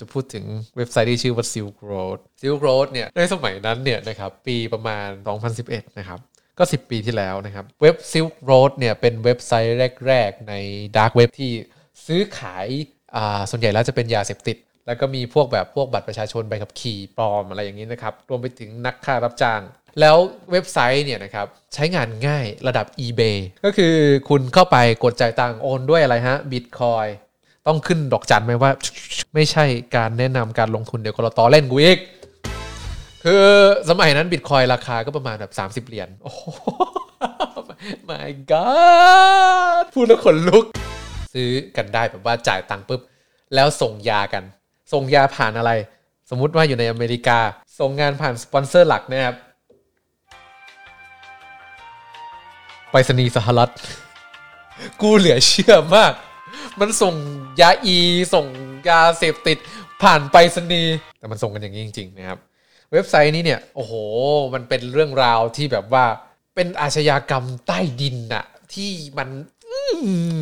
จะพูดถึงเว็บไซต์ที่ชื่อว่า Silk Road Silk Road เนี่ยในสมัยนั้นเนี่ยนะครับปีประมาณ 2011 นะครับก็ 10 ปีที่แล้วนะครับ เว็บ Silk Road เนี่ยเป็นเว็บไซต์แรก ๆ ใน Dark Web ที่ซื้อขายอ่าส่วนใหญ่แล้วจะเป็นยาเสพติด แล้วก็มีพวกแบบพวกบัตรประชาชนใบขับขี่ปลอมอะไรอย่างนี้นะครับ รวมไปถึงนักฆ่ารับจ้าง แล้วเว็บไซต์เนี่ยนะครับใช้งานง่ายระดับ eBay ก็คือคุณเข้าไปกดจ่ายตังค์โอนด้วยอะไรฮะ Bitcoin ต้อ้องขึ้นดอกจันไหมว่า ไม่ใช่การแนะนำการลงทุนเดี๋ยวกรตอเล่นกูอีก คือสมัยนั้นบิตคอยราคาก็ประมาณแบบ 30 เหรียญโอ้โห my god พูดแล้วขนลุก ซื้อกันได้แบบว่าจ่ายตังค์ปุ๊บ แล้วส่งยากัน ส่งยาผ่านอะไร สมมุติว่าอยู่ในอเมริกา ส่งงานผ่านสปอนเซอร์หลักนะครับไปรษณีย์สหรัฐ กูเหลือเชื่อมาก มันส่งยาอีส่งยาเสพติดผ่านไปรษณีย์แต่มันส่งกันอย่างนี้จริง ๆ นะครับ เว็บไซต์นี้เนี่ยโอ้โห มันเป็นเรื่องราวที่แบบว่าเป็นอาชญากรรมใต้ดินอะที่มันม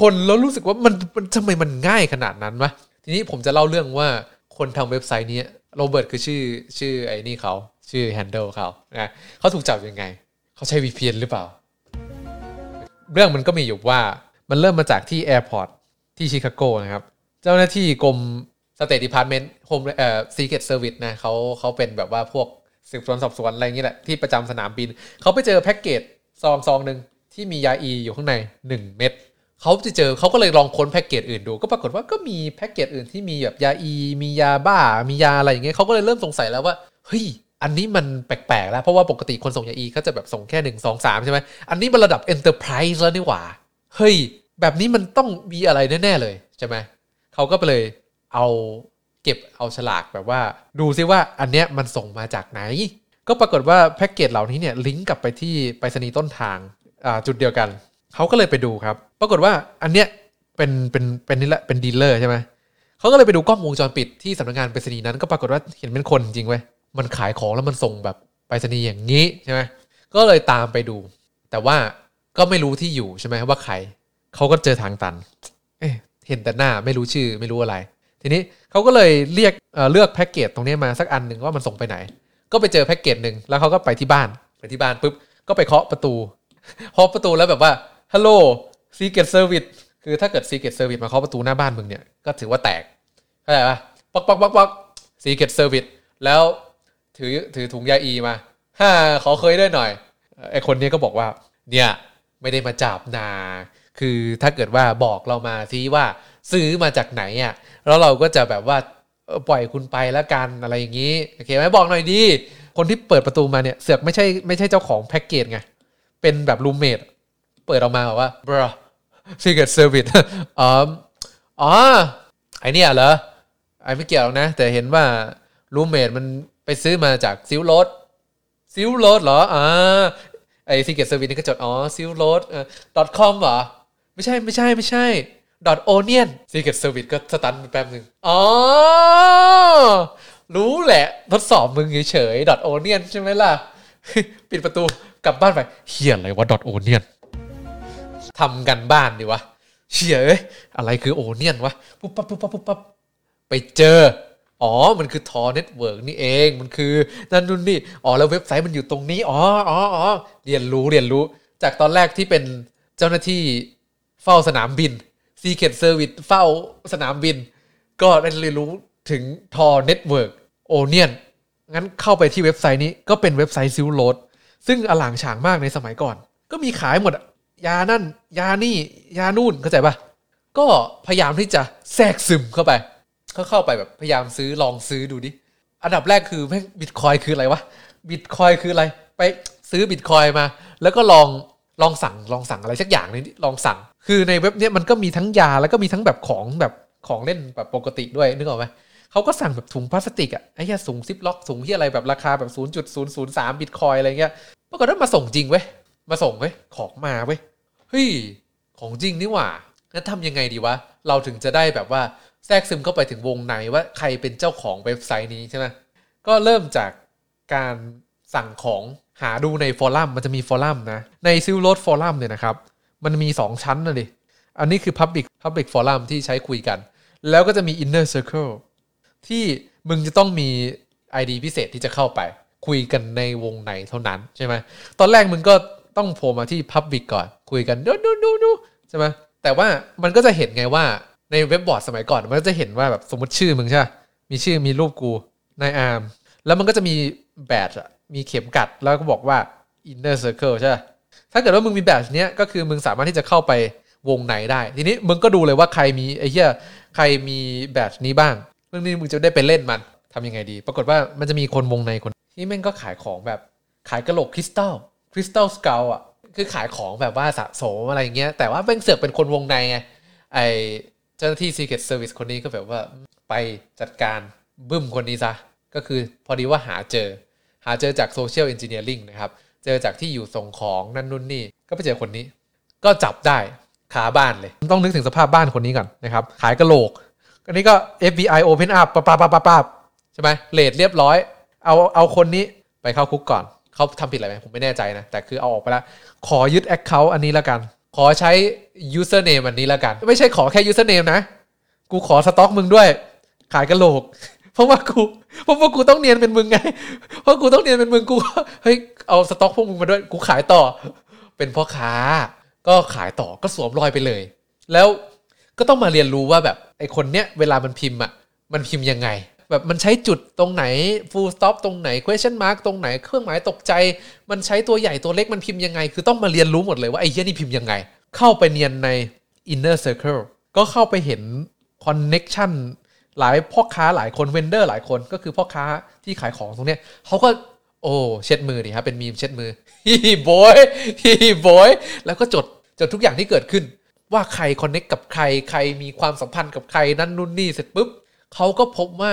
คนแล้วรู้สึกว่ามันมันทำไมมันง่ายขนาดนั้นวะทีนี้ผมจะเล่าเรื่องว่าคนทำเว็บไซต์นี้โรเบิร์ตคือชื่อชื่อไอ้นี่เขาชื่อ handle เขานะเขาถูกจับยังไง เขาใช้ VPN หรือเปล่า เรื่องมันก็มีอยู่ว่า มันเริ่มมาจากที่ airport ที่ชิคาโกนะครับ เจ้าหน้าที่กรมสเต t ดีพาร์ตเมนต์โฮมเอ่อซีเกตเซอร์วิสนะเขาเขาเป็นแบบว่าพวกสืบสวนสอบสวนอะไรอย่างนี้แหละ ที่ประจำสนามบิน เขาไปเจอแพ็กเกจซองซองหนึ่งที่มียาอีอยู่ข้างใน 1 เม็ดเขาจะเจอเขาก็เลยลองค้นแพ็กเกจอื่นดู ก็ปรากฏว่าก็มีแพ็กเกจอื่นที่มีแบบยาอี มียาบ้า มียาอะไรอย่างเงี้ยเขาก็เลยเริ่มสงสัยแล้วว่าเฮ้ยอันนี้มันแปลกๆ แล้ว เพราะว่าปกติคนส่งยาอีเขาจะแบบส่งแค่หนึ่งสองสามใช่ไหมอันนี้มันระดับ Enterprise แล้วนี่หว่า เฮ้ย แบบนี้มันต้องมีอะไรแน่ๆเลยใช่ไหมเขาก็ไปเลยเอาเก็บเอาฉลากแบบว่า ดูซิว่าอันเนี้ยมันส่งมาจากไหน ก็ปรากฏว่าแพ็กเกจเหล่านี้เนี่ยลิงก์กลับไปที่ไปรษณีย์ต้นทางอ่าจุดเดียวกัน เขาก็เลยไปดูครับ ปรากฏว่าอันเนี้ยเป็นเป็นเป็นนี่แหละเป็นดีลเลอร์ใช่ไหมเขาก็เลยไปดูกล้องวงจรปิดที่สำนักงานไปรษณีย์นั้นก็ปรากฏว่าเห็นเป็นคนจริงเว้ยมันขายของแล้วมันส่งแบบไปรษณีย์อย่างนี้ใช่ไหมก็เลยตามไปดู แต่ว่าก็ไม่รู้ที่อยู่ใช่ไหมว่าใคร เขาก็เจอทางตัน เอ๊ะเห็นแต่หน้าไม่รู้ชื่อไม่รู้อะไร ทีนี้เขาก็เลยเรียกเเลือกแพ็กเกจตรงนี้มาสักอันหนึ่งว่ามันส่งไปไหน ก็ไปเจอแพ็กเกจหนึ่งแล้วเขาก็ไปที่บ้านไปที่บ้านปุ๊บก็ไปเคาะประตูเคาะประตูแล้วแบบว่าฮัลโหล Secret Service คือถ้าเกิด Secret Service มาเคาะประตูหน้าบ้านมึงเนี่ยก็ถือว่าแตกเข้าใจปะป๊อกป๊อกป๊อกป๊อก Secret Service แล้วถือถือถุงยาอีมาฮ่าขอคุยด้วยหน่อยไอ้คนนี้ก็บอกว่า เนี่ยไม่ได้มาจับนา คือถ้าเกิดว่าบอกเรามาซิว่าซื้อมาจากไหนอะแล้วเราก็จะแบบว่าปล่อยคุณไปแล้วกันอะไรอย่างนี้โอเคไหมบอกหน่อยดีคนที่เปิดประตูมาเนี่ยเสือกไม่ใช่ไม่ใช่เจ้าของแพ็กเกจไงเป็นแบบ roommate เปิดออกมาแบบว่า bro secret service อ๋ออ๋อไอเนี่ยเหรอไอไม่เกี่ยวนะ แต่เห็นว่า roommate มันไปซื้อมาจาก Silk Road Silk Road เหรออ่าไอ้ Secret Service นี่ก็จด อ๋อ Silk Road เอ่อ .com เหรอ ไม่ใช่ไม่ใช่ไม่ใช่ .onion secret service ก็ stun ไปแป๊บหนึ่งอ๋อ รู้แหละ ทดสอบมึงเฉยๆ .onion ใช่ไหมล่ะ ปิดประตูกลับบ้านไปเหี้ยอะไรวะ .onion ทำกันบ้านดีวะเหี้ยเอ้ยอะไรคือ onion วะ ปุ๊บปั๊บปุ๊บปั๊บปุ๊บปั๊บไปเจอ อ๋อ มันคือ Tor network นี่เอง มันคือนั่นนู่นนี่ อ๋อ แล้วเว็บไซต์มันอยู่ตรงนี้ อ๋ออ๋ออ๋อเรียนรู้เรียนรู้ จากตอนแรกที่เป็นเจ้าหน้าที่ เฝ้าสนามบิน Secret Service เฝ้าสนามบิน ก็ได้เรียนรู้ถึง Tor network onion งั้นเข้าไปที่เว็บไซต์นี้ก็เป็นเว็บไซต์ Silk Road ซึ่งอล่างฉ่างมากในสมัยก่อน ก็มีขายหมดยานั่น ยานี่ ยานู่นเข้าใจปะก็พยายามที่จะแทรกซึมเข้าไปก็เข้าไปแบบพยายามซื้อลองซื้อดูดิ อันดับแรกคือแม่งบิตคอยน์คืออะไรวะบิตคอยน์คืออะไร ไปซื้อบิตคอยน์มา แล้วก็ลอง ลองสั่งลองสั่งอะไรสักอย่างหนึ่งลองสั่ง คือในเว็บเนี้ยมันก็มีทั้งยาแล้วก็มีทั้งแบบของแบบของเล่นแบบปกติด้วยนึกออกไหมเขาก็สั่งแบบถุงพลาสติกอะไอ้เหี้ยสูงซิปล็อกสูงที่อะไรแบบราคาแบบ 0.003 บิตคอยอะไรเงี้ยปรากฏว่ามาส่งจริงเว้ยมาส่งเว้ยของมาเว้ยเฮ้ยของจริงนี่หว่างั้นทำยังไงดีวะเราถึงจะได้แบบว่าแทรกซึมเข้าไปถึงวงในว่าใครเป็นเจ้าของเว็บไซต์นี้ใช่ไหมก็เริ่มจากการสั่งของ หาดูในฟอรัมมันจะมีฟอรัมนะ ในซิลโรดฟอรัมเนี่ยนะครับ มันมี 2 ชั้นนะดิ อันนี้คือ Public Public Forum ที่ใช้คุยกัน แล้วก็จะมี Inner Circle ที่มึงจะต้องมี ID พิเศษที่จะเข้าไป คุยกันในวงในเท่านั้นใช่ไหมตอนแรกมึงก็ต้องโผล่มาที่ Public ก่อน คุยกันดูดูดูดูใช่ไหมแต่ว่ามันก็จะเห็นไงว่าในเว็บบอร์ดสมัยก่อน มันก็จะเห็นว่าแบบสมมติชื่อมึงใช่ มีชื่อมีรูปกูนายอาร์มแล้วมันก็จะมี badge อะ มีเข็มกลัดแล้วก็บอกว่า inner circle ใช่ปะถ้าเกิดว่ามึงมี badge เนี้ยก็คือมึงสามารถที่จะเข้าไปวงไหนได้ ทีนี้มึงก็ดูเลยว่าใครมีไอ้เหี้ยใครมี badge นี้บ้างเรื่องนี้มึงจะได้ไปเล่นมันทำยังไงดี ปรากฏว่ามันจะมีคนวงในคนที่แม่งก็ขายของแบบขายกระโหลกคริสตัล crystal skull อะคือขายของแบบว่าสะสมอะไรเงี้ยแต่ว่าแม่งเสือกเป็นคนวงในไงไอเจ้าหน้าที่ Secret Service คนนี้ก็แบบว่าไปจัดการบึ้มคนนี้ซะ ก็คือพอดีว่าหาเจอ หาเจอจากโซเชียล e n นจิเนียริงนะครับ เจอจากที่อยู่ส่งของนั่นนู่นนี่ ก็ไปเจอคนนี้ ก็จับได้ขาบ้านเลย ต้องนึกถึงสภาพบ้านคนนี้ก่อนนะครับ ขายกระโหลกอันนี้ก็ FBI Open Up ปะปะปะปะปะใช่ไหมเลดเรียบร้อย เอาเอาคนนี้ไปเข้าคุกก่อน เขาทำผิดอะไรไหมผมไม่แน่ใจนะ แต่คือเอาออกไปแล้ว ขอยึด Account อันนี้แล้วกัน ขอใช้ username อันนี้แล้วกัน ไม่ใช่ขอแค่ username นะ กูขอสต็อกมึงด้วย ขายกระโหลก เพราะว่ากูเพราะว่ากูต้องเนียนเป็นมึงไง เพราะกูต้องเนียนเป็นมึงกูก็เฮ้ยเอาสต็อกพวกมึงมาด้วยกูขายต่อ เป็นพ่อค้า ก็ขายต่อก็สวมรอยไปเลย แล้วก็ต้องมาเรียนรู้ว่าแบบไอคนเนี้ยเวลามันพิมพ์อะมันพิมพ์ยังไง แบบมันใช้จุดตรงไหน full stop ตรงไหน question mark ตรงไหนเครื่องหมายตกใจ มันใช้ตัวใหญ่ตัวเล็กมันพิมพ์ยังไง คือต้องมาเรียนรู้หมดเลยว่าไอ้เหี้ยนี่พิมพ์ยังไง เข้าไปเนียนใน inner circle ก็เข้าไปเห็น connection หลายพ่อค้าหลายคนเวนเดอร์หลายคนก็คือพ่อค้าที่ขายของตรงเนี้ยเขาก็โอ้เช็ดมือดิครับเป็นมีมเช็ดมือฮีบอยฮีบอยแล้วก็จดจดทุกอย่างที่เกิดขึ้น ว่าใครคอนเน็กกับใครใครมีความสัมพันธ์กับใครนั่นนู่นนี่เสร็จปุ๊บเขาก็พบว่า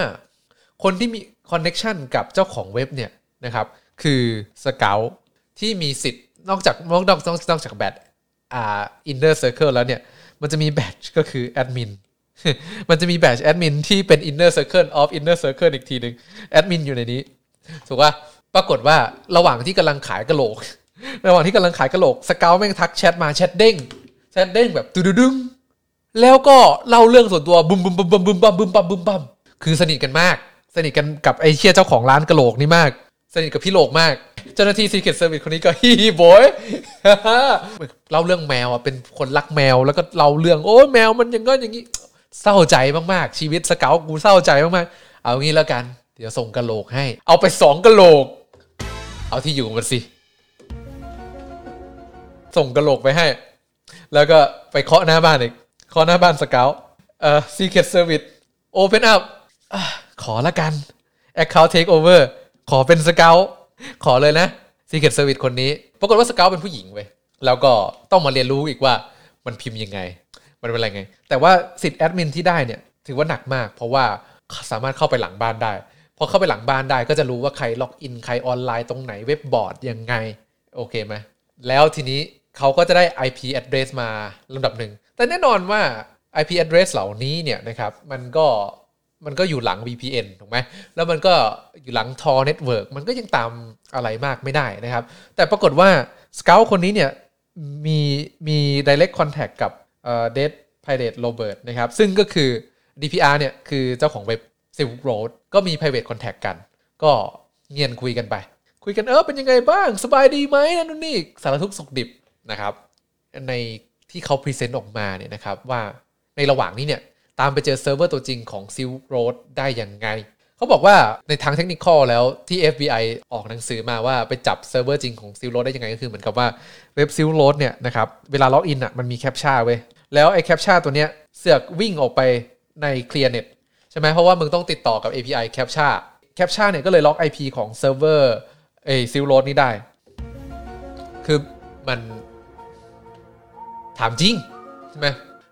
คนที่มี connection กับเจ้าของเว็บเนี่ยนะครับคือ Skull ที่มีสิทธิ์นอกจากนอกนอกนอกนอกจาก badge อ่า inner circle แล้วเนี่ย มันจะมี badge ก็คือแอดมิน มันจะมี badge แอดมินที่เป็น Inner Circle of Inner Circle อีกทีหนึ่งแอดมินอยู่ในนี้ถูกป่ะปรากฏว่าระหว่างที่กำลังขายกระโหลก ระหว่างที่กำลังขายกระโหลก Skull แม่งทักแชทมาแชทเด้งแชทเด้งแบบตึดึงแล้วก็เล่าเรื่องส่วนตัวบึมบึมบึมบึมบึมบัมบึมบัมบึมบัมคือสนิทกันมาก สนิทกันกับไอ้เชี่ยเจ้าของร้านกระโหลกนี่มาก สนิทกับพี่โหลกมาก เจ้าหน้าที่ Secret Service คนนี้ก็ฮีบอยเล่าเรื่องแมวอะเป็นคนรักแมวแล้วก็เล่าเรื่องโอ้แมวมันอย่างงั้นอย่างนี้ เศร้าใจมากๆ ชีวิตสเกลกูเศร้าใจมากๆ เอางี้แล้วกัน เดี๋ยวส่งกะโหลกให้ เอาไปสองกะโหลก เอาที่อยู่มันสิ ส่งกะโหลกไปให้ แล้วก็ไปเคาะหน้าบ้านอีก เคาะหน้าบ้าน Skull เอ่อ Secret Service Open up อะขอละกัน Account Take Over ขอเป็น Skull ขอเลยนะ Secret Service คนนี้ ปรากฏว่า Skull เป็นผู้หญิงเว้ยแล้วก็ต้องมาเรียนรู้อีกว่ามันพิมพ์ยังไง มันเป็นอะไรไง แต่ว่าสิทธิ์แอดมินที่ได้เนี่ยถือว่าหนักมาก เพราะว่าสามารถเข้าไปหลังบ้านได้พอเข้าไปหลังบ้านได้ก็จะรู้ว่าใครล็อกอินใครออนไลน์ตรงไหนเว็บบอร์ดยังไงโอเคไหมแล้วทีนี้เขาก็จะได้ IP address มาลำดับหนึ่ง แต่แน่นอนว่า IP address เหล่านี้เนี่ยนะครับมันก็มันก็อยู่หลัง VPN ถูกไหมแล้วมันก็อยู่หลัง Tor Network มันก็ยังตามอะไรมากไม่ได้นะครับ แต่ปรากฏว่า Scout คนนี้เนี่ยมีมี direct contact กับ เอ่อ Dead Pirate Robert นะครับซึ่งก็คือ DPR เนี่ยคือเจ้าของเว็บ Silk Road ก็มี private contact กัน ก็เนียนคุยกันไป คุยกันเออเป็นยังไงบ้าง สบายดีไหมนั่นนู่นนี่สารทุกข์สุกดิบนะครับ ในที่เขา present ออกมาเนี่ยนะครับว่าในระหว่างนี้เนี่ยตามไปเจอเซิร์ฟเวอร์ตัวจริงของ Silk Road ได้ยังไง เขาบอกว่าในทางเทคนิคแล้วที่ FBI ออกหนังสือมาว่าไปจับเซิร์ฟเวอร์จริงของ Silk Road ได้ยังไงก็คือเหมือนกับว่าเว็บ Silk Road เนี่ยนะครับเวลาล็อกอินอะมันมี captcha เว้ย แล้วไอ้ captcha ตัวเนี้ยเสือกวิ่งออกไปใน ClearNet ใช่ไหมเพราะว่ามึงต้องติดต่อกับ API captcha captcha เนี่ยก็เลยล็อก IP ของเซิร์ฟเวอร์ไอ้ Silk Road นี้ได้ คือมันถามจริงใช่ไหม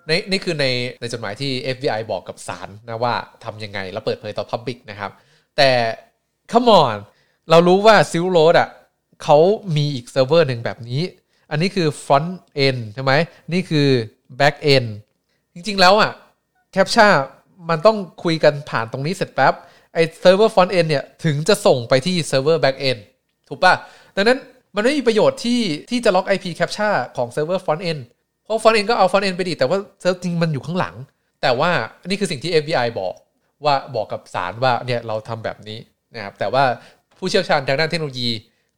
ในนี่คือในในจดหมายที่ FBI บอกกับศาลนะว่าทำยังไง แล้วเปิดเผยต่อ Public นะครับ แต่ come on เรารู้ว่า s i l r o a d อะเขามีอีกเซิร์ฟเวอร์หนึ่งแบบนี้ อันนี้คือ front end ใช่ไหมนี่คือ back end จริง ๆ แล้วอะ captcha มันต้องคุยกันผ่านตรงนี้เสร็จปุ๊บไอ้เซิร์ฟเวอร์ front end เนี่ยถึงจะส่งไปที่เซิร์ฟเวอร์ back end ถูกป่ะ ดังนั้นมันไม่มีประโยชน์ที่ที่จะล็อก IP captcha ของเซิร์ฟเวอร์ front end เพราะ front end ก็เอา front end ไปดิแต่ว่าเซิร์ฟจริงมันอยู่ข้างหลัง แต่ว่านี่คือสิ่งที่ FBI บอกว่าบอกกับศาลว่าเนี่ยเราทำแบบนี้นะครับแต่ว่าผู้เชี่ยวชาญทางด้านเทคโนโลยี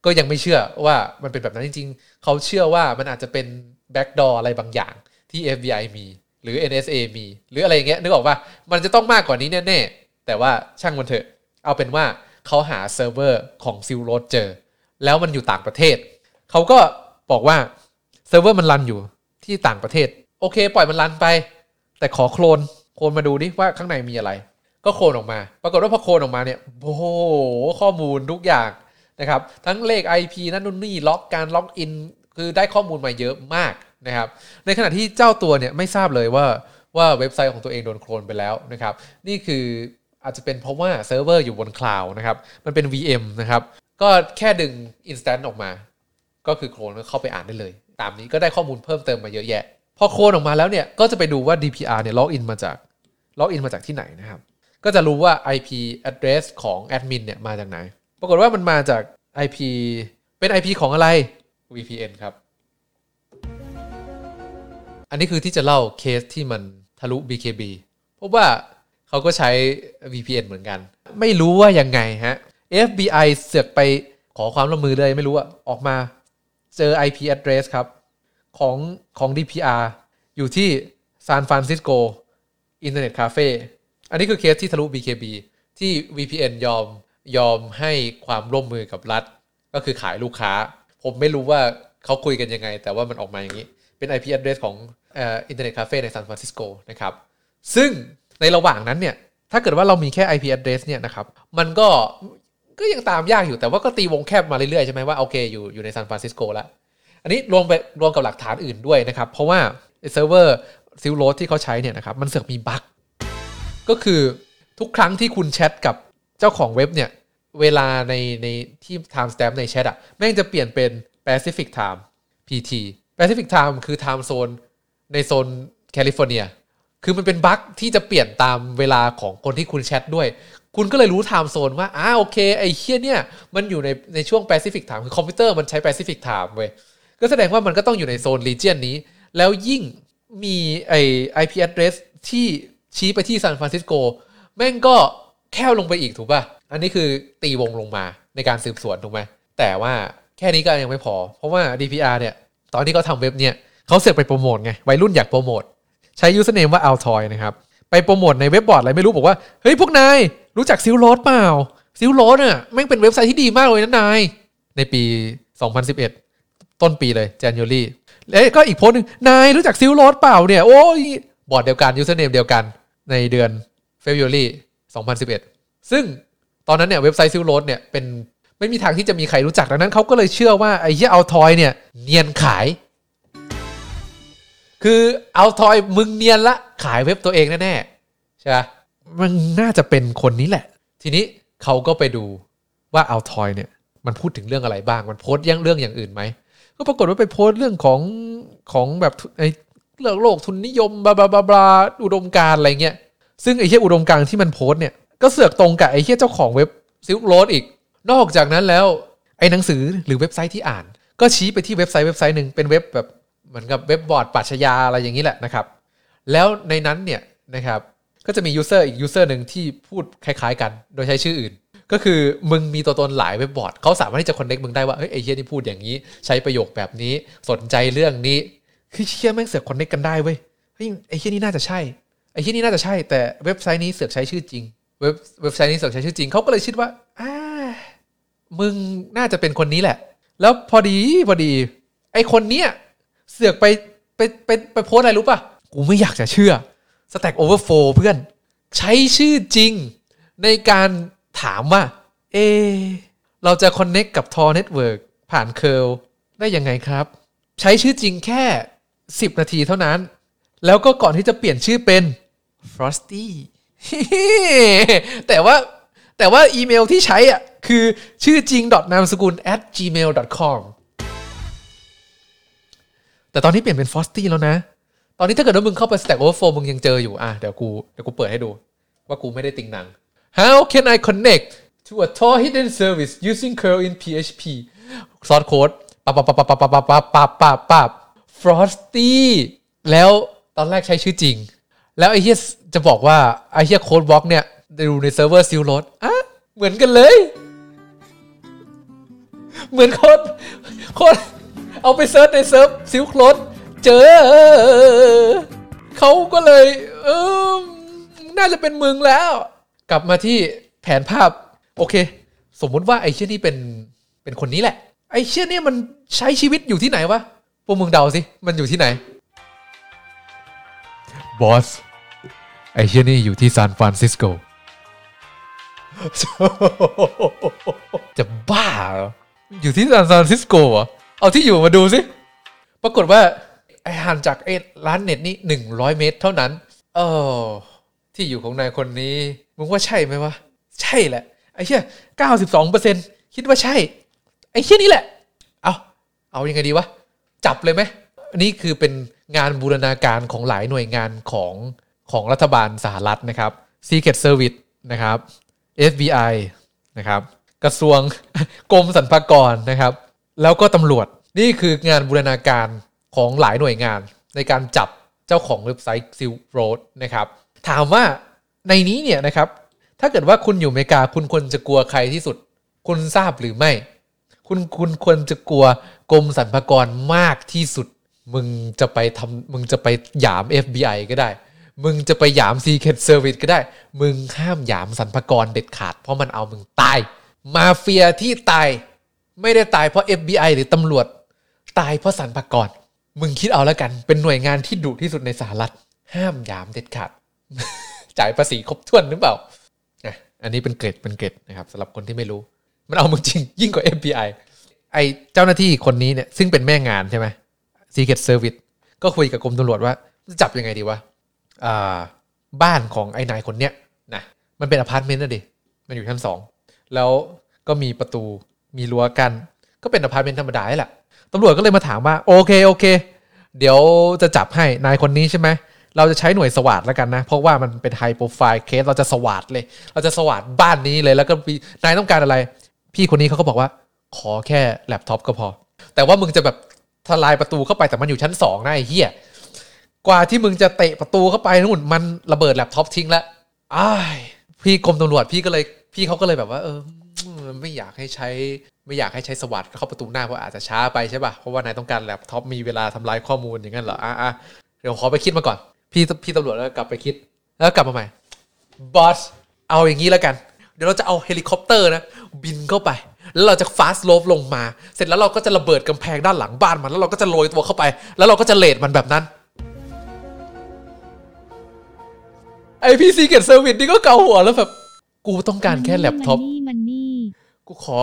ก็ยังไม่เชื่อว่ามันเป็นแบบนั้นจริง ๆ เขาเชื่อว่ามันอาจจะเป็น backdoor อะไรบางอย่าง ที่ FBI มี หรือ NSA มี หรืออะไรเงี้ยนึกออกว่ามันจะต้องมากกว่านี้แน่ๆ แต่ว่าช่างมันเถอะ เอาเป็นว่าเขาหาเซิร์ฟเวอร์ของ Silk Road เจอ แล้วมันอยู่ต่างประเทศ เขาก็บอกว่าเซิร์ฟเวอร์มัน run อยู่ที่ต่างประเทศ โอเค ปล่อยมัน run ไป แต่ขอ clone clone มาดูดิว่าข้างในมีอะไร ก็โคลนออกมา ปรากฏว่าพอโคลนออกมาเนี่ยโอ้โหข้อมูลทุกอย่างนะครับ ทั้งเลข IP นั่นนู่นนี่ log การล็อกอินคือได้ข้อมูลมาเยอะมาก นะครับ ในขณะที่เจ้าตัวเนี่ยไม่ทราบเลยว่าว่าเว็บไซต์ของตัวเองโดนโคลนไปแล้วนะครับ นี่คืออาจจะเป็นเพราะว่าเซิร์ฟเวอร์อยู่บนคลาวด์นะครับ มันเป็น VM นะครับ ก็แค่ดึง instant ออกมา ก็คือโคลนก็เข้าไปอ่านได้เลย ตามนี้ก็ได้ข้อมูลเพิ่มเติมมาเยอะแยะ พอโคลนออกมาแล้วเนี่ย ก็จะไปดูว่า DPR เนี่ยล็อกอินมาจากล็อกอินมาจากที่ไหนนะครับ ก็จะรู้ว่า IP address ของแอดมินเนี่ยมาจากไหน ปรากฏว่ามันมาจาก IP เป็น IP ของอะไร VPN ครับ อันนี้คือที่จะเล่าเคสที่มันทะลุ BKB เพราะว่าเขาก็ใช้ VPN เหมือนกัน ไม่รู้ว่ายังไงฮะ FBI เสือกไปขอความร่วมมือเลยไม่รู้อะออกมาเจอ IP address ครับ ของของ DPR อยู่ที่ซานฟรานซิสโกอินเทอร์เน็ตคาเฟ่อันนี้คือเคสที่ทะลุ BKB ที่ VPN ยอมยอมให้ความร่วมมือกับรัฐ ก็คือขายลูกค้า ผมไม่รู้ว่าเขาคุยกันยังไง แต่ว่ามันออกมาอย่างนี้ เป็น IP address ของ อินเทอร์เน็ตคาเฟ่ในซานฟรานซิสโกนะครับซึ่งในระหว่างนั้นเนี่ยถ้าเกิดว่าเรามีแค่ IP address เนี่ยนะครับมันก็ก็ยังตามยากอยู่แต่ว่าก็ตีวงแคบมาเรื่อยๆ ใช่ไหมว่า โอเคอยู่อยู่ในซานฟรานซิสโกแล้ว อันนี้รวมไปรวมกับหลักฐานอื่นด้วยนะครับ เพราะว่าเซิร์ฟเวอร์ Silk Road ที่เขาใช้เนี่ยนะครับมันเสือกมีบั๊กก็คือทุกครั้งที่คุณแชทกับเจ้าของเว็บเนี่ยเวลาในในที่ time stamp ในแชทอะแม่งจะเปลี่ยนเป็น Pacific Time PT Pacific Time คือ time zone ในโซนแคลิฟอร์เนีย คือมันเป็นบั๊กที่จะเปลี่ยนตามเวลาของคนที่คุณแชทด้วย คุณก็เลยรู้ time zone ว่าอ้าโอเค ไอ้เหี้ยเนี่ย มันอยู่ในในช่วง Pacific Time คือคอมพิวเตอร์มันใช้ Pacific Time เว้ย ก็แสดงว่ามันก็ต้องอยู่ในโซน region นี้ แล้วยิ่งมีไอ้ IP address ที่ชี้ไปที่ซานฟรานซิสโกแม่งก็แคบลงไปอีกถูกป่ะ อันนี้คือตีวงลงมาในการสืบสวนถูกไหมแต่ว่าแค่นี้ก็ยังไม่พอ เพราะว่า DPR เนี่ย ตอนที่เขาทำเว็บเนี่ย เขาเสือกไปโปรโมทไงวัยรุ่นอยากโปรโมทใช้ username ว่า Altoid นะครับไปโปรโมทในเว็บบอร์ดอะไรไม่รู้บอกว่าเฮ้ยพวกนายรู้จัก Silk Road เปล่า Silk Road อะแม่งเป็นเว็บไซต์ที่ดีมากเลยนะนายในปี 2011 ต้นปีเลย January เอ้ยก็อีกโพสต์หนึ่งนายรู้จัก Silk Road เปล่าเนี่ยโอ้ยบอร์ดเดียวกัน username เดียวกันในเดือน February 2011 ซึ่งตอนนั้นเนี่ยเว็บไซต์ Silk Road เนี่ยเป็นไม่มีทางที่จะมีใครรู้จักดังนั้นเขาก็เลยเชื่อว่าไอ้เหี้ย Altoid เนี่ยเนียนขาย คือเอาทอยมึงเนียนละขายเว็บตัวเองแน่ๆใช่ปะมันน่าจะเป็นคนนี้แหละ ทีนี้เขาก็ไปดูว่าเอาทอยเนี่ย มันพูดถึงเรื่องอะไรบ้าง มันโพสต์ยังเรื่องอย่างอื่นไหมก็ปรากฏว่าไปโพสต์เรื่องของของแบบไอ้เรื่องโลกทุนนิยมบลาบลาบลาอุดมการอะไรเงี้ยซึ่งไอ้เหี้ยอุดมการที่มันโพสต์เนี่ยก็เสือกตรงกับไอ้เหี้ยเจ้าของเว็บซิลโรดอีก นอกจากนั้นแล้วไอ้หนังสือหรือเว็บไซต์ที่อ่าน ก็ชี้ไปที่เว็บไซต์เว็บไซต์หนึ่งเป็นเว็บแบบ เหมือนกับเว็บบอร์ดปรัชญาอะไรอย่างนี้แหละนะครับ แล้วในนั้นเนี่ยนะครับก็จะมี user อีก user หนึ่งที่พูดคล้ายๆกัน โดยใช้ชื่ออื่น ก็คือมึงมีตัวตนหลายเว็บบอร์ดเขาสามารถที่จะ connect มึงได้ว่าเฮ้ยไอ้เหี้ยนี่พูดอย่างนี้ ใช้ประโยคแบบนี้สนใจเรื่องนี้คือเหี้ยแม่งเสือก connect กันได้เว้ยเฮ้ยไอ้เหี้ยนี่น่าจะใช่ไอ้เหี้ยนี่น่าจะใช่แต่เว็บไซต์นี้เสือกใช้ชื่อจริง เว็บเว็บไซต์นี้เสือกใช้ชื่อจริงเขาก็เลยคิดว่าอ่ามึงน่าจะเป็นคนนี้แหละ แล้วพอดีพอดี ไอ้คนเนี้ย เสือกไปไปไปไปโพสอะไรรู้ป่ะ กูไม่อยากจะเชื่อ Stack Overflow เพื่อน ใช้ชื่อจริงในการถามว่า เอ เราจะ connect กับ Tor Network ผ่าน curl ได้ยังไงครับ ใช้ชื่อจริงแค่ 10 นาทีเท่านั้น แล้วก็ก่อนที่จะเปลี่ยนชื่อเป็น Frosty แต่ว่าแต่ว่าอีเมลที่ใช้อะ คือชื่อจริงนามสกุล at gmail com แต่ตอนนี้เปลี่ยนเป็น Frosty แล้วนะ ตอนนี้ถ้าเกิดว่ามึงเข้าไป Stack Overflow มึงยังเจออยู่อะเดี๋ยวกูเดี๋ยวกูเปิดให้ดู ว่ากูไม่ได้ติงหนัง How can I connect to a Tor hidden service using curl in PHP ซอสโค้ดปับปับปับปับปับปับปับปับปับปับ Frosty แล้วตอนแรกใช้ชื่อจริง แล้วไอ้เฮียจะบอกว่าไอ้เฮียโค้ดบล็อกเนี่ยดูในเซิร์ฟเวอร์ซิลโรดอะเหมือนกันเลย เหมือนโคนคน เอาไปเซิร์ชในเซิร์ฟซิลโรดเจอ เขาก็เลย เออน่าจะเป็นมึงแล้ว กลับมาที่แผนภาพ โอเค สมมุติว่าไอ้เชี่ยนี่เป็นเป็นคนนี้แหละ ไอ้เชี่ยนี่มันใช้ชีวิตอยู่ที่ไหนวะพวกมึงเดาสิ มันอยู่ที่ไหนบอสไอ้เชี่ยนี่อยู่ที่ซานฟรานซิสโกจะบ้าเหรออยู่ที่ซานฟรานซิสโกเหรอ เอาที่อยู่มาดูสิปรากฏว่าไอ้ห่างจากไอ้ร้านเน็ตนี่หนึ่งร้อยเมตร เท่านั้นเออที่อยู่ของนายคนนี้มึงว่าใช่ไหมวะใช่แหละไอ้เชี่ยเก้าสิบสองเปอร์เซ็นคิดว่าใช่ ไอ้เชี่ยนี่แหละ เอาเอายังไงดีวะจับเลยไหมอันนี้คือเป็นงานบูรณาการของหลายหน่วยงานของของรัฐบาลสหรัฐนะครับ Secret Service นะครับ FBI นะครับ กระทรวงกรมสรรพากรนะครับ แล้วก็ตำรวจนี่คืองานบูรณาการของหลายหน่วยงาน ในการจับเจ้าของเว็บไซต์ Silk Road นะครับ ถามว่าในนี้เนี่ยนะครับ ถ้าเกิดว่าคุณอยู่อเมริกาคุณควรจะกลัวใครที่สุด คุณทราบหรือไม่ คุณคุณควรจะกลัวกรมสรรพากรมากที่สุด มึงจะไปทำมึงจะไปหยาม FBI ก็ได้ มึงจะไปหยาม Secret Service ก็ได้ มึงห้ามหยามสรรพากรเด็ดขาด เพราะมันเอามึงตาย มาเฟียที่ตาย ไม่ได้ตายเพราะ FBI หรือตำรวจ ตายเพราะสรรพากรมึงคิดเอาแล้วกัน เป็นหน่วยงานที่ดุที่สุดในสหรัฐ ห้ามหยามเด็ดขาด จ่ายภาษีครบถ้วนหรือเปล่าอะอันนี้เป็นเกร็ดเป็นเกร็ดนะครับสำหรับคนที่ไม่รู้ มันเอามึงจริง ยิ่งกว่า FBI ไอ้เจ้าหน้าที่คนนี้เนี่ยซึ่งเป็นแม่งานใช่ไหม Secret Service ก็คุยกับกรมตำรวจว่าจะจับยังไงดีวะอ่าบ้านของไอ้นายคนเนี้ยนะมันเป็นอพาร์ตเมนต์นะดิมันอยู่ชั้นสองแล้วก็มีประตู มีรั้วกัน ก็เป็นอพาร์ตเมนต์ธรรมดาแหละตำรวจก็เลยมาถามว่าโอเคโอเค เดี๋ยวจะจับให้นายคนนี้ใช่ไหมเราจะใช้หน่วยสวัสดแล้วกันนะ เพราะว่ามันเป็น high profile case เราจะสวัสดเลย เราจะสวัสดบ้านนี้เลยแล้วก็นายต้องการอะไร พี่คนนี้เขาก็บอกว่า ขอแค่แล็ปท็อปก็พอ แต่ว่ามึงจะแบบทลายประตูเข้าไปแต่มันอยู่ชั้นสองนะไอ้เหี้ยกว่าที่มึงจะเตะประตูเข้าไปนู่นมันระเบิดแล็ปท็อปทิ้งแล้วไอ้พี่กรมตำรวจพี่ก็เลยพี่เขาก็เลยแบบว่าเออ ไม่อยากให้ใช้ไม่อยากให้ใช้สวัสด์เข้าประตูหน้าเพราะอาจจะช้าไปใช่ป่ะเพราะว่านายต้องการแล็ปท็อปมีเวลาทำลายข้อมูลอย่างนั้นเหรออะอะเดี๋ยวขอไปคิดมาก่อน พี่พี่ตำรวจแล้วกลับไปคิด แล้วกลับมาใหม่บอสเอาอย่างนี้แล้วกัน เดี๋ยวเราจะเอาเฮลิคอปเตอร์นะบินเข้าไป แล้วเราจะ fast rope ลงมา เสร็จแล้วเราก็จะระเบิดกำแพงด้านหลังบ้านมัน แล้วเราก็จะโรยตัวเข้าไป แล้วเราก็จะ raid มันแบบนั้นไอ้พี่ Secret Service นี่ก็เกาหัวแล้วแบบกูต้องการแค่แล็ปท็อปมัน กูขอ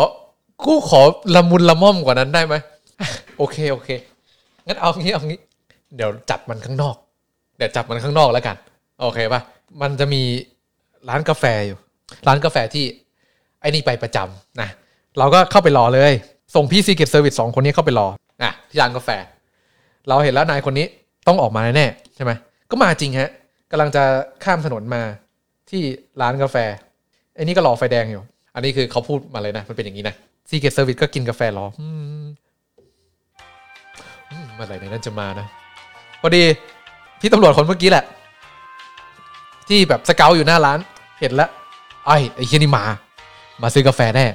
กูขอละมุนละม่อมกว่านั้นได้ไหมโอเคโอเคงั้นเอางี้เอางี้ เดี๋ยวจับมันข้างนอก เดี๋ยวจับมันข้างนอกแล้วกัน โอเคป่ะมันจะมีร้านกาแฟอยู่ ร้านกาแฟที่ ไอ้นี่ไปประจำนะเราก็เข้าไปรอเลย ส่งพี่ Secret Service สองคนนี้เข้าไปรออะที่ร้านกาแฟ เราเห็นแล้วนายคนนี้ต้องออกมาแน่ใช่ไหมก็มาจริงฮะกำลังจะข้ามถนนมาที่ร้านกาแฟไอ้นี่ก็รอไฟแดงอยู่ อันนี้คือเขาพูดมาเลยนะ มันเป็นอย่างนี้นะ Secret Service ก็กินกาแฟรออืมอืมเมื่อไหร่ในนั้นจะมานะพอดีพี่ตำรวจคนเมื่อกี้แหละ ที่แบบสเกลอยู่หน้าร้าน เห็นแล้วไอ้ไอ้เฮียนี่มา มาซื้อกาแฟแน่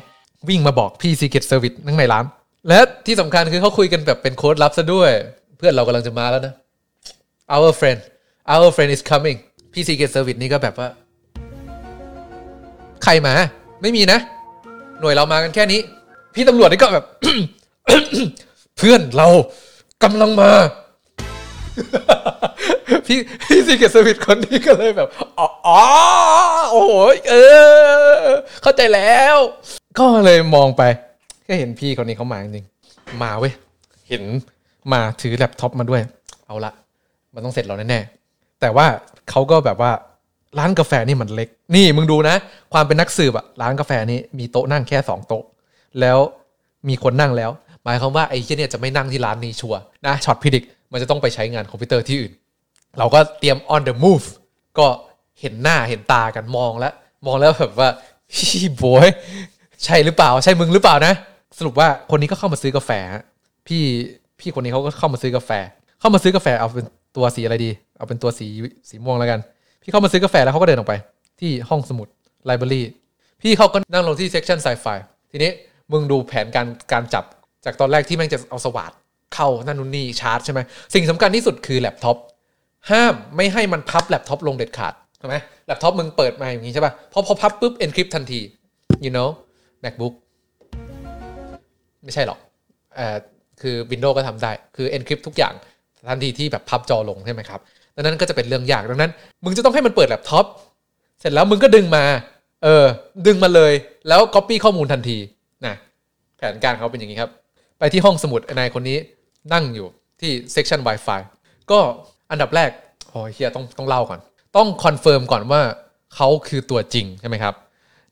วิ่งมาบอกพี่ Secret Service นั่งในร้าน และที่สำคัญคือเขาคุยกันแบบเป็นโค้ดลับซะด้วย เพื่อนเรากำลังจะมาแล้วนะ our friend our friend is coming พี่ Secret Service นี่ก็แบบว่า ใครมา ไม่มีนะ หน่วยเรามากันแค่นี้ พี่ตำรวจนี่ก็แบบ เพื่อนเรากำลังมา พี่พี่ Secret Service คนนี้ก็เลยแบบอ๋อโอ้โหเออ เข้าใจแล้ว ก็เลยมองไปก็เห็นพี่คนนี้เขามาจริงมาเว้ยเห็นมาถือแล็ปท็อปมาด้วย เอาละมันต้องเสร็จเราแน่ๆแต่ว่าเขาก็แบบว่า ร้านกาแฟนี่มันเล็ก นี่มึงดูนะ ความเป็นนักสืบอะร้านกาแฟนี้มีโต๊ะนั่งแค่สองโต๊ะ แล้วมีคนนั่งแล้ว หมายความว่าไอ้เชี่ยเนี่ยจะไม่นั่งที่ร้านนี้ชัวร์นะช็อตพิดิกมันจะต้องไปใช้งานคอมพิวเตอร์ที่อื่น เราก็เตรียม on the move ก็เห็นหน้าเห็นตากันมองแล้ว มองแล้วแบบว่าพี่โบยใช่หรือเปล่า ใช่มึงหรือเปล่านะ สรุปว่าคนนี้ก็เข้ามาซื้อกาแฟ พี่พี่คนนี้เขาก็เข้ามาซื้อกาแฟ เข้ามาซื้อกาแฟเอาเป็นตัวสีอะไรดี เอาเป็นตัวสีสีม่วงแล้วกัน พี่เข้ามาซื้อกาแฟแล้วเขาก็เดินออกไป ที่ห้องสมุด library พี่เขาก็นั่งลงที่ section sci-fi ทีนี้มึงดูแผนการการจับจากตอนแรกที่แม่งจะเอาสว่านเข้านั่นนู่นนี่ชาร์จใช่ไหมสิ่งสำคัญที่สุดคือแล็ปท็อปห้ามไม่ให้มันพับแล็ปท็อปลงเด็ดขาดใช่ไหมแล็ปท็อปมึงเปิดมาอย่างนี้ใช่ป่ะพอพอพับปุ๊บ encrypt ทันที you know MacBook ไม่ใช่หรอกเอ่อคือ Windows ก็ทำได้ คือ encrypt ทุกอย่างทันทีที่แบบพับจอลงใช่ไหมครับ ดังนั้นก็จะเป็นเรื่องยากดังนั้น มึงจะต้องให้มันเปิดแล็ปท็อปเสร็จแล้วมึงก็ดึงมา เออ ดึงมาเลย แล้ว copy ข้อมูลทันทีนะแผนการเขาเป็นอย่างนี้ครับ ไปที่ห้องสมุดนายคนนี้นั่งอยู่ที่ section Wi-Fi ก็อันดับแรกโอ้ยเฮียต้องต้องเล่าก่อน ต้องคอนเฟิร์มก่อนว่าเขาคือตัวจริงใช่ไหมครับ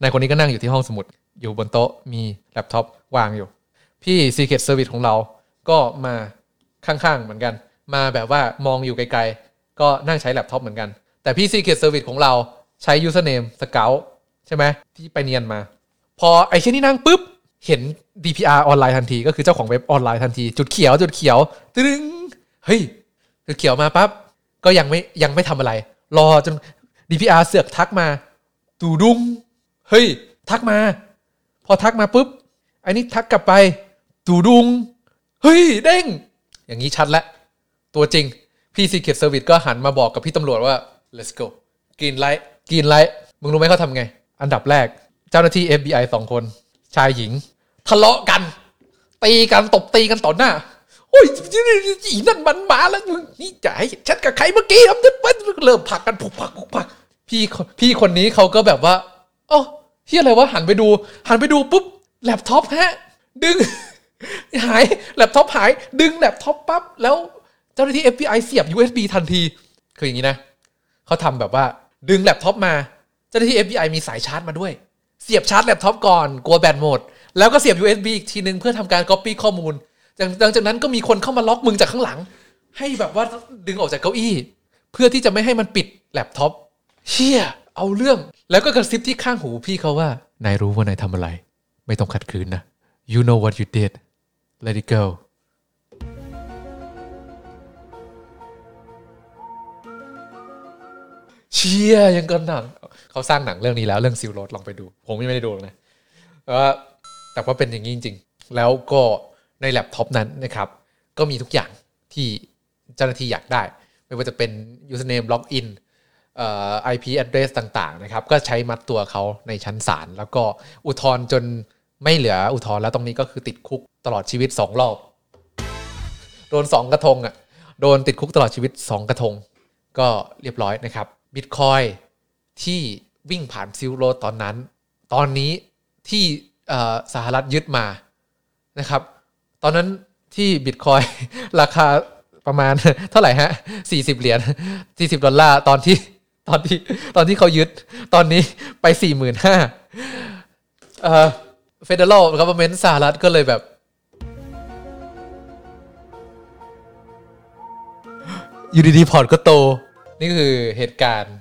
นายคนนี้ก็นั่งอยู่ที่ห้องสมุด อยู่บนโต๊ะมีแล็ปท็อปวางอยู่ พี่ Secret Service ของเราก็มาข้างๆเหมือนกัน มาแบบว่ามองอยู่ไกลๆ ก็นั่งใช้แล็ปท็อปเหมือนกัน แต่พี่ Secret Service ของเราใช้ username Scout ใช่ไหมที่ไปเนียนมา พอไอ้เชี่ยนี่นั่งปุ๊บ เห็น DPR ออนไลน์ทันที ก็คือเจ้าของเว็บออนไลน์ทันที จุดเขียวจุดเขียวตึ้งเฮ้ย จุดเขียวมาปั๊บ ก็ยังไม่ยังไม่ทำอะไร รอจน DPR เสือกทักมาตูดุงเฮ้ย ทักมา พอทักมาปุ๊บไอ้นี่ทักกลับไปตูดุงเฮ้ยเด้ง อย่างนี้ชัดแล้วตัวจริง พี่ Secret Service ก็หันมาบอกกับพี่ตำรวจว่า let's go green light green light มึงรู้ไหมเขาทำไง อันดับแรก เจ้าหน้าที่ FBI สองคน ชายหญิง ทะเลาะกัน ตีกันตบตีกันต่อหน้าโอ้ยอีนั่นมันมาแล้วมึงนี่จะให้ฉันกับใครเมื่อกี้ครับเริ่มผลักกันผุกผักผุกผัก พี่พี่คนนี้เขาก็แบบว่าอ๋อเฮียอะไรวะหันไปดู หันไปดูปุ๊บแล็ปท็อปฮะ ดึง หายแล็ปท็อปหาย ดึงแล็ปท็อปปั๊บแล้ว เจ้าหน้าที่ FBI เสียบ USB ทันที คืออย่างนี้นะเขาทำแบบว่าดึงแล็ปท็อปมา เจ้าหน้าที่ FBI มีสายชาร์จมาด้วย เสียบชาร์จแล็ปท็อปก่อนกลัวแบตหมด แล้วก็เสียบ USB อีกทีนึงเพื่อทำการ Copy ข้อมูลหลังจากนั้นก็มีคนเข้ามาล็อกมึงจากข้างหลัง ให้แบบว่าดึงออกจากเก้าอี้ เพื่อที่จะไม่ให้มันปิดแล็ปท็อปเชี่ยเอาเรื่องแล้วก็กระซิบที่ข้างหูพี่เขาว่านายรู้ว่านายทำอะไร ไม่ต้องขัดขืนนะ you know what you did let it go เชียยังกันหนังเขาสร้างหนังเรื่องนี้แล้วเรื่องซิลโรดลองไปดู ผมยังไม่ได้ดูลยนะแต่ว่าเป็นอย่างนี้จริง ๆ แล้วก็ในแล็ปท็อปนั้นนะครับ ก็มีทุกอย่างที่เจ้าหน้าที่อยากได้ ไม่ว่าจะเป็น username login เอ่อ IP address ต่าง ๆ นะครับ ก็ใช้มัดตัวเขาในชั้นศาลแล้วก็อุทธรณ์จนไม่เหลืออุทธรณ์แล้วตรงนี้ก็คือติดคุกตลอดชีวิต 2 รอบ โดน 2 กระทงอะโดนติดคุกตลอดชีวิต 2 กระทง ก็เรียบร้อยนะครับ บิตคอยที่วิ่งผ่านซิลโรตอนนั้น ตอนนี้ที่สหรัฐยึดมานะครับ ตอนนั้นที่บิตคอยน์ราคาประมาณเท่าไหร่ฮะ40เหรียญ40ดอลลาร์ตอนที่ตอนที่ตอนที่เขายึดตอนนี้ไป45,000เอ่อ Federal Government สหรัฐก็เลยแบบ อยู่ดีๆพอร์ตก็โต นี่คือเหตุการณ์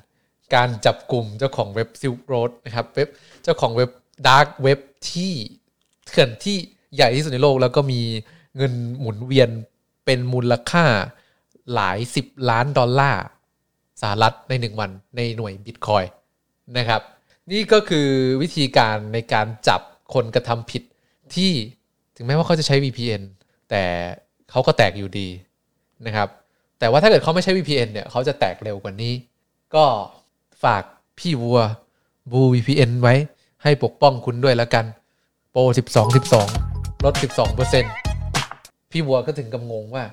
การจับกลุ่มเจ้าของเว็บ Silk Road นะครับเว็บเจ้าของเว็บดาร์กเว็บที่เถื่อนที่ใหญ่ที่สุดในโลก แล้วก็มีเงินหมุนเวียนเป็นมูลค่าหลายสิบล้านดอลลาร์สหรัฐในหนึ่งวันในหน่วยบิตคอยน์นะครับ นี่ก็คือวิธีการในการจับคนกระทำผิดที่ถึงแม้ว่าเขาจะใช้ VPN แต่เขาก็แตกอยู่ดีนะครับ แต่ว่าถ้าเกิดเขาไม่ใช้ VPN เนี่ยเขาจะแตกเร็วกว่านี้ ก็ฝากพี่วัวบู VPN ไว้ให้ปกป้องคุณด้วยแล้วกัน โปร 12 12 ลด 12%พี่วัวก็ถึงกับงงว่า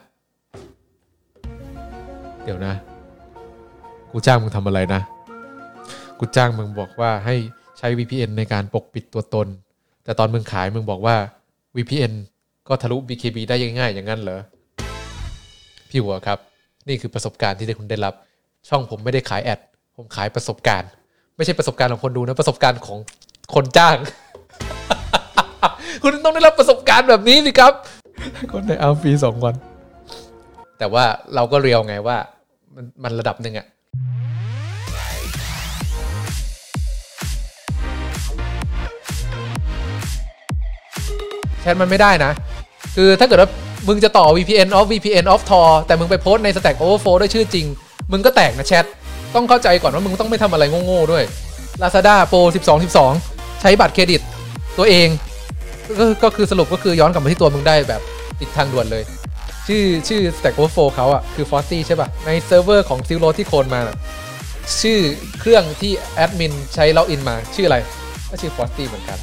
เดี๋ยวนะ กูจ้างมึงทำอะไรนะ กูจ้างมึงบอกว่าให้ใช้ VPN ในการปกปิดตัวตน แต่ตอนมึงขายมึงบอกว่า VPN ก็ทะลุ BKB ได้ง่ายๆอย่างนั้นเหรอ พี่หัวครับ นี่คือประสบการณ์ที่ได้คุณได้รับ ช่องผมไม่ได้ขายแอด ผมขายประสบการณ์ ไม่ใช่ประสบการณ์ของคนดูนะประสบการณ์ของคนจ้างคุณต้องได้รับประสบการณ์แบบนี้สิครับ คนในอัลฟีสองวัน แต่ว่าเราก็เรียวไงว่า มันมันระดับหนึ่งอะแชทมันไม่ได้นะ คือถ้าเกิดว่า มึงจะต่อ VPN over VPN over Tor แต่มึงไปโพสใน Stack Overflow ด้วยชื่อจริง มึงก็แตกนะแชท ต้องเข้าใจก่อนว่ามึงต้องไม่ทำอะไรโง่ๆด้วย Lazada Pro 12 12 ใช้บัตรเครดิตตัวเอง ก็ก็คือสรุปก็คือย้อนกลับมาที่ตัวมึงได้แบบติดทางด่วนเลย ชื่อชื่อ Stack Overflow เขาอะคือ f r o s t y ใช่ป่ะในเซิร์ฟเวอร์ของ s i l o ที่โคลนมานะชื่อเครื่องที่แอดมินใช้ล็อกอินมาชื่ออะไรก็ชื่อ f o s t y เหมือนกัน